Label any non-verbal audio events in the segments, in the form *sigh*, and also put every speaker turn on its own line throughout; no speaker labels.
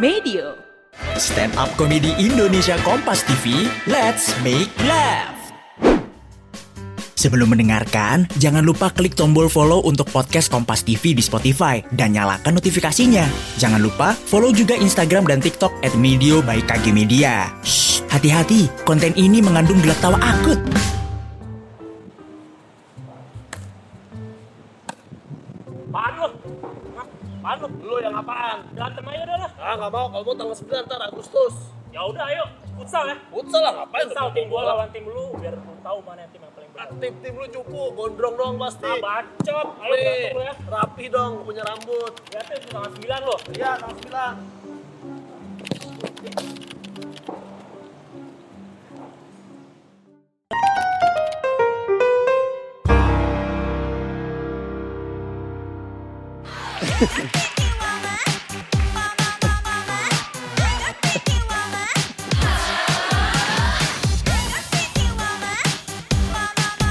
Medio.
Stand up komedi Indonesia Kompas TV, let's make laugh. Sebelum mendengarkan, jangan lupa klik tombol follow untuk podcast Kompas TV di Spotify dan nyalakan notifikasinya. Jangan lupa follow juga Instagram dan TikTok at Medio by KG Media. Shh, hati-hati, konten ini mengandung gelak tawa akut.
Apaan lu? Apaan lu?
Lu yang apaan?
Berantem aja.
Ah nggak mau, kalau mau tanggal 9 ntar Agustus.
Ya udah ayo, futsal ya.
Futsal lah, ngapain?
Futsal tim gua lawan tim lu biar lu tahu mana tim yang paling
Ah,
benar.
tim tim lu cupu, gondrong dong pasti.
Ah, bacot. Ayo berantem lu ya.
rapi dong, punya rambut.
Ya tuh tanggal 9 lo.
Iya, tanggal 9. *laughs*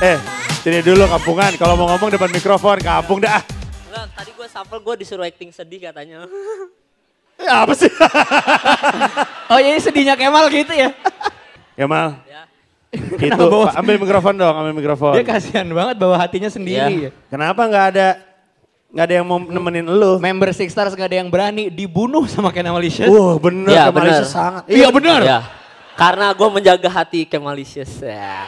Eh, sini dulu kampungan. Kalau mau ngomong depan mikrofon, kampung dah.
Enggak, tadi gue sampel gue disuruh acting sedih katanya.
Ya, apa sih? *laughs*
Oh jadi sedihnya Kemal gitu ya?
Kemal,
ya.
itu
bawa-
Pak, ambil mikrofon dong, ambil mikrofon.
Dia kasihan banget bawa hatinya sendiri.
Iya.
Kenapa nggak ada nggak ada yang mau nemenin lu?
Member Six Stars gak ada yang berani dibunuh sama Ken Malicious.
Wah, bener
Iya,
Kemal
bener.
itu sangat.
Iya benar.
Ya. Karena gue menjaga hati Kemalicious. Ya.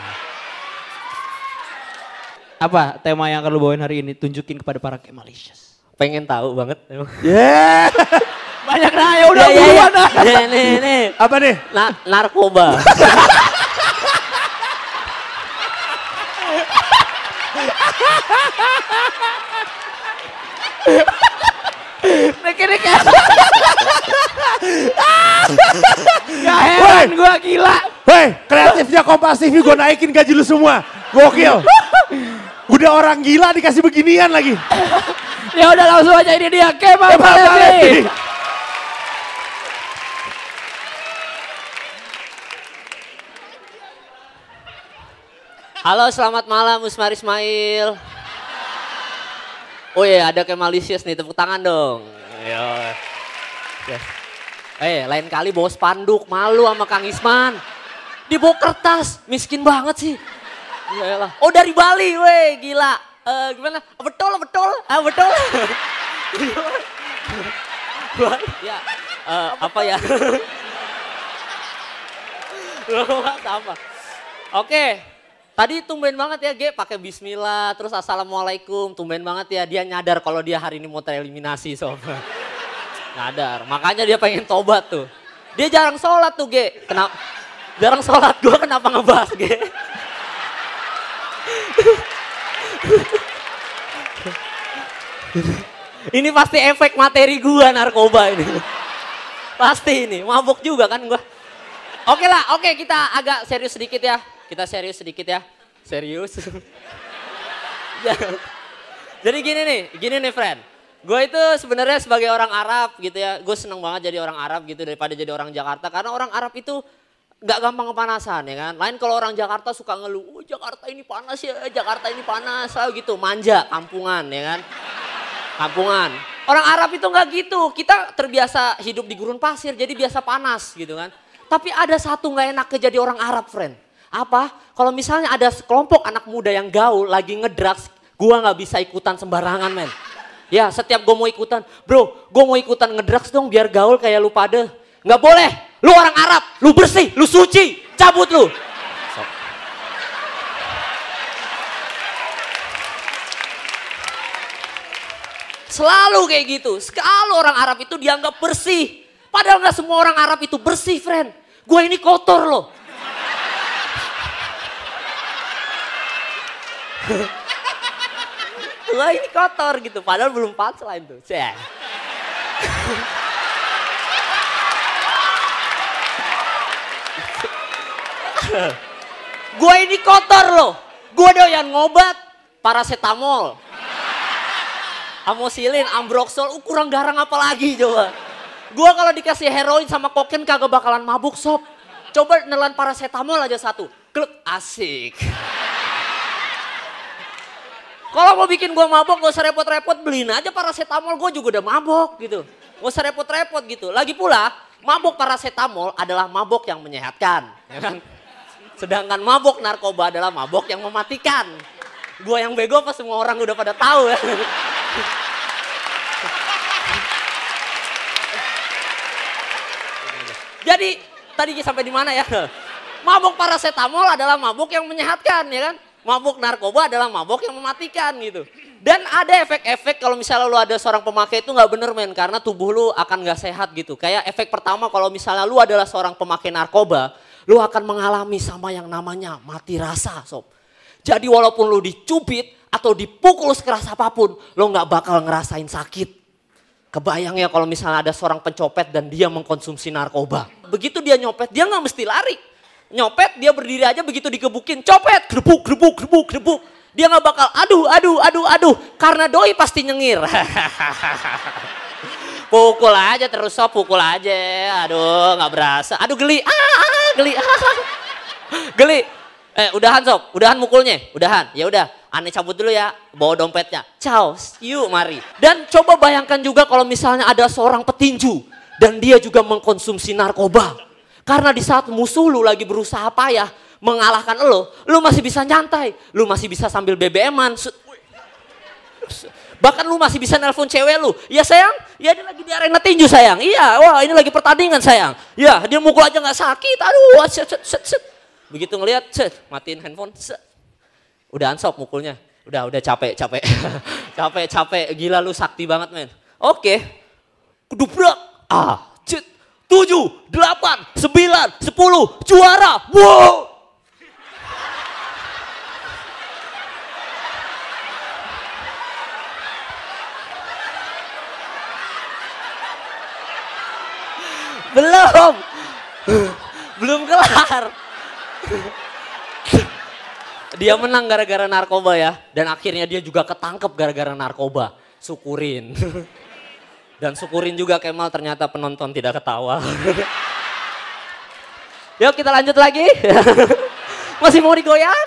Apa tema yang akan lu bawain hari ini? Tunjukin kepada para Kemalicious.
Pengen tahu banget. emang.
Yeah. *laughs*
Banyak nah ya udah
Ya, ya, ya.
buruan ah.
Nih, nih, nih.
Apa nih?
Na- narkoba.
Nek-nek ya. *laughs* Gak heran gue gila.
Hei, kreatifnya Kompas TV gue naikin gaji lu semua. Gokil. Udah orang gila dikasih beginian lagi. *laughs*
Ya udah langsung aja ini dia Kemal
Kemal
Palevi.
Halo, selamat malam Usmar Ismail. Oh iya, ada Kemalicious nih, tepuk tangan dong. Iya. Ya. Eh, lain kali bawa spanduk, malu sama Kang Isman. Dibawa kertas, miskin banget sih. Iyalah. Oh dari Bali, weh, gila. Eh, gimana? Betul, betul. Ah, betul. *laughs* ya, eh, apa ya? *laughs* Apa? Oke, tadi tumben banget ya G pakai bismillah, terus assalamualaikum, tumben banget ya dia nyadar kalau dia hari ini mau tereliminasi sob. *laughs* nyadar, makanya dia pengen tobat tuh. Dia jarang sholat tuh G, kenapa? Jarang sholat, gue kenapa ngebahas G? *laughs* ini pasti efek materi gua narkoba ini. Pasti ini, mabuk juga kan gua. Oke lah, oke kita agak serius sedikit ya. Kita serius sedikit ya. Serius. *laughs* Ya. Jadi gini nih, gini nih friend. Gue itu sebenarnya sebagai orang Arab gitu ya, gue seneng banget jadi orang Arab gitu daripada jadi orang Jakarta. Karena orang Arab itu gak gampang kepanasan ya kan. Lain kalau orang Jakarta suka ngeluh, oh Jakarta ini panas ya, Jakarta ini panas, ah, gitu. Manja, kampungan ya kan. Kampungan. Orang Arab itu nggak gitu. Kita terbiasa hidup di gurun pasir, jadi biasa panas gitu kan. Tapi ada satu nggak enak jadi orang Arab, friend. Apa? Kalau misalnya ada sekelompok anak muda yang gaul lagi ngedrugs, gua nggak bisa ikutan sembarangan, men. Ya, setiap gue mau ikutan, bro, gue mau ikutan ngedrugs dong biar gaul kayak lu pada. Nggak boleh, lu orang Arab, lu bersih, lu suci, cabut lu. Sok. Selalu kayak gitu. Selalu orang Arab itu dianggap bersih. Padahal nggak semua orang Arab itu bersih, friend. Gue ini kotor loh. *laughs* Gue ini kotor gitu. Padahal belum punchline tuh. Cek. *laughs* Gue ini kotor loh. Gue doyan ngobat paracetamol. Amosilin, ambroxol, uh, kurang garang apa lagi coba. Gue kalau dikasih heroin sama kokain kagak bakalan mabuk sob. Coba nelan paracetamol aja satu. Kluk, asik. Kalau mau bikin gue mabok gak usah repot-repot beliin aja paracetamol gue juga udah mabok gitu. Nggak usah repot-repot gitu. Lagi pula, mabuk paracetamol adalah mabuk yang menyehatkan. Ya kan? Sedangkan mabuk narkoba adalah mabuk yang mematikan. Gua yang bego apa semua orang udah pada tahu ya. Jadi tadi sampai di mana ya? Mabuk paracetamol adalah mabuk yang menyehatkan ya kan? Mabuk narkoba adalah mabuk yang mematikan gitu. Dan ada efek-efek kalau misalnya lu ada seorang pemakai itu nggak bener men karena tubuh lu akan nggak sehat gitu. Kayak efek pertama kalau misalnya lu adalah seorang pemakai narkoba, lu akan mengalami sama yang namanya mati rasa sob. Jadi walaupun lu dicubit atau dipukul sekeras apa pun, lu nggak bakal ngerasain sakit. Kebayang ya kalau misalnya ada seorang pencopet dan dia mengkonsumsi narkoba. Begitu dia nyopet, dia nggak mesti lari. Nyopet, dia berdiri aja begitu dikebukin. Copet, gebuk, gebuk, gebuk, gebuk. Dia nggak bakal aduh, aduh, aduh, aduh. Karena doi pasti nyengir. *laughs* pukul aja terus sob, pukul aja. Aduh, nggak berasa. Aduh geli, ah, ah geli. *laughs* Geli. Eh, udahan sob, udahan mukulnya, udahan. Ya udah, aneh cabut dulu ya, bawa dompetnya. Ciao, yuk mari. Dan coba bayangkan juga kalau misalnya ada seorang petinju dan dia juga mengkonsumsi narkoba. Karena di saat musuh lu lagi berusaha payah mengalahkan lo, lu masih bisa nyantai, lu masih bisa sambil BBM-an. Bahkan lu masih bisa nelpon cewek lu. Ya sayang, ya dia lagi di arena tinju sayang. Iya, wah ini lagi pertandingan sayang. Ya dia mukul aja nggak sakit. Aduh, set, set, set, set. Begitu ngelihat, set, matiin handphone. Set. Udah ansop mukulnya. Udah, udah capek, capek. *laughs* capek, capek. Gila lu sakti banget men. Oke. Kedubrak. Ah, cet. Tujuh, delapan, sembilan, sepuluh. Juara. Wow. Belum. Belum kelar. Dia menang gara-gara narkoba ya. Dan akhirnya dia juga ketangkep gara-gara narkoba. Syukurin. Dan syukurin juga Kemal ternyata penonton tidak ketawa. Yuk kita lanjut lagi. Masih mau digoyang?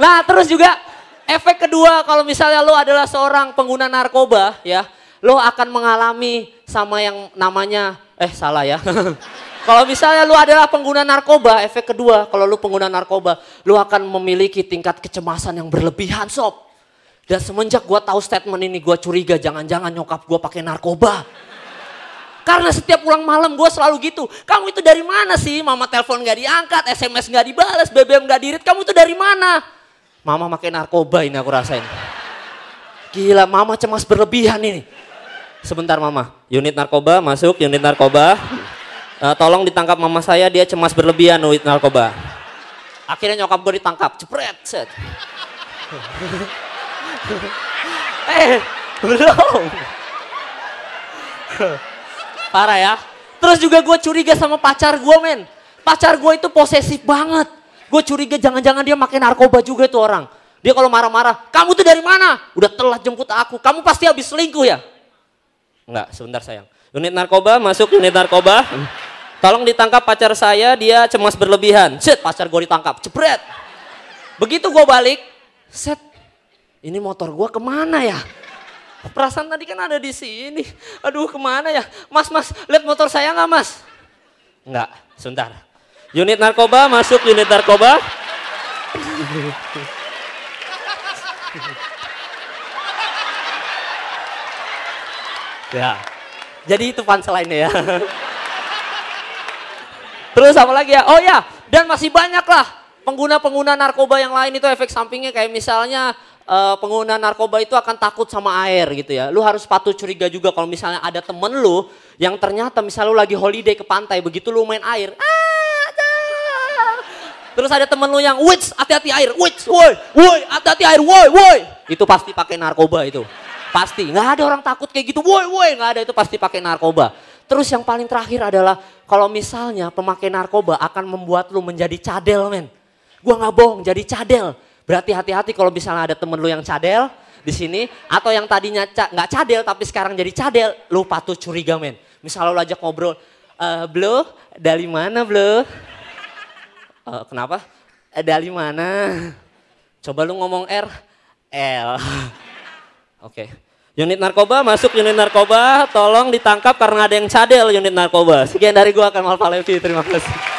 Nah terus juga efek kedua kalau misalnya lo adalah seorang pengguna narkoba ya. Lo akan mengalami sama yang namanya, eh salah ya. *laughs* Kalau misalnya lu adalah pengguna narkoba, efek kedua, kalau lu pengguna narkoba, lu akan memiliki tingkat kecemasan yang berlebihan, sob. Dan semenjak gua tahu statement ini, gua curiga jangan-jangan nyokap gua pakai narkoba. Karena setiap pulang malam gue selalu gitu. Kamu itu dari mana sih? Mama telepon gak diangkat, SMS gak dibalas, BBM gak dirit. Kamu itu dari mana? Mama pakai narkoba ini aku rasain. Gila, mama cemas berlebihan ini. Sebentar mama, unit narkoba masuk, unit narkoba. Eh, tolong ditangkap mama saya, dia cemas berlebihan unit narkoba. Akhirnya nyokap gue ditangkap, jepret, set. *laughs* eh, belum. *laughs* Parah ya. Terus juga gue curiga sama pacar gue men. Pacar gue itu posesif banget. Gue curiga jangan-jangan dia makin narkoba juga itu orang. Dia kalau marah-marah, kamu tuh dari mana? Udah telat jemput aku, kamu pasti habis selingkuh ya? Enggak, sebentar sayang. Unit narkoba, masuk unit narkoba. Tolong ditangkap pacar saya, dia cemas berlebihan. Set, pacar gue ditangkap, cepret. Begitu gue balik, set, ini motor gue ke mana ya? Perasaan tadi kan ada di sini. Aduh ke mana ya? Mas, mas, lihat motor saya nggak mas? Nggak, sebentar. Unit narkoba, masuk unit narkoba. Ya, jadi itu punchline ya. Terus apa lagi ya? Oh ya, dan masih banyak lah pengguna-pengguna narkoba yang lain itu efek sampingnya kayak misalnya uh, pengguna narkoba itu akan takut sama air gitu ya. Lu harus patut curiga juga kalau misalnya ada temen lu yang ternyata misalnya lu lagi holiday ke pantai, begitu lu main air, terus ada temen lu yang, wits, hati-hati air, wits, woi, woi, hati-hati air, woi, woi. Itu pasti pakai narkoba itu. Pasti, nggak ada orang takut kayak gitu, woi, woi, nggak ada itu pasti pakai narkoba. Terus yang paling terakhir adalah kalau misalnya pemakai narkoba akan membuat lu menjadi cadel men. Gua nggak bohong, jadi cadel. Berarti hati-hati kalau misalnya ada temen lu yang cadel di sini atau yang tadinya ca nggak cadel tapi sekarang jadi cadel, lu patut curiga men. Misalnya lu ajak ngobrol, e, Blo, dari mana Blo? E, kenapa? E, dari mana? Coba lu ngomong R, L. Oke. Unit narkoba masuk unit narkoba, tolong ditangkap karena ada yang cadel unit narkoba. Sekian dari gua Kamal Palevi, terima kasih.